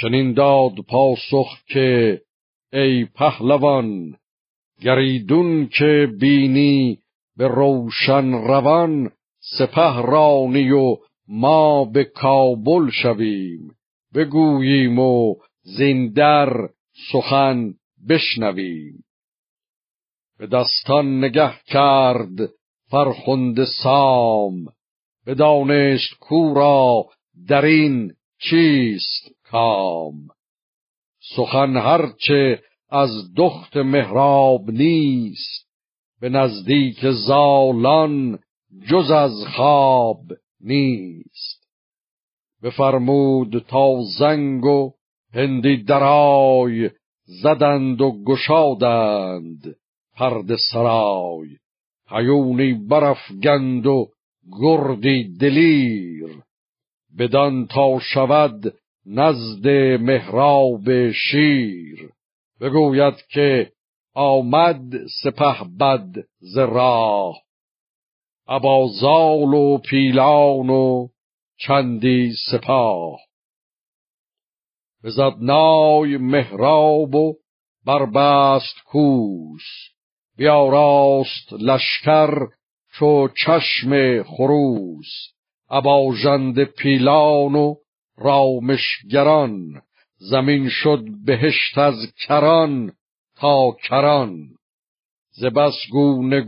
چنین داد پاسخ که ای پهلوان گریدون که بینی به روشن روان سپه رانی و ما به کابل شویم. بگوییم و زیندر سخن بشنویم. به دستان نگه کرد فرخنده سام. بدانست کورا در این چیست؟ کام سخن هرچه از دخت مهراب نیست به نزدیک زالان جز از خواب نیست. بفرمود تا زنگ و هندی درای زدند و گشادند پرد سرای. هیونی برافگند و گردی دلیر. بدان تا شود نزد مهراب شیر. بگوید که آمد سپه بد ز راه. ابازال و پیلان و چندی سپاه. بزد نای مهراب و بربست کوس. بیاراست لشکر چو چشم خروس. اباژند پیلان و رامشگران زمین شد بهشت از کران تا کران. ز بس گونه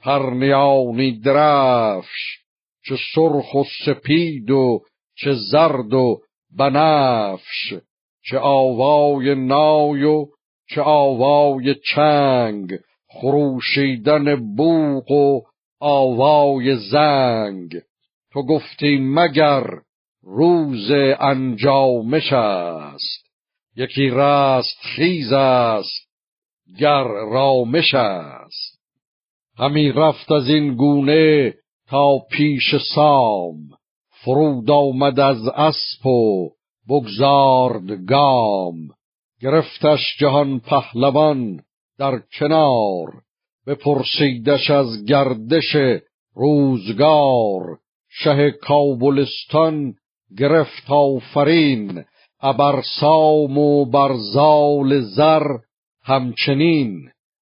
پرنیانی درفش چه سرخ و سپید و چه زرد و بنفش چه آوای نای و چه آوای چنگ خروشیدن بوق و آوای زنگ. تو گفتی مگر روز انجامش است. یکی رست خیز است گر رامش است. همی رفت از این گونه تا پیش سام فرود آمد از اسب و بگذارد گام. گرفتش جهان پهلوان در کنار بپرسیدش از گردش روزگار. شه کابلستان گرفت آفرین ابرسام و برزال زر همچنین.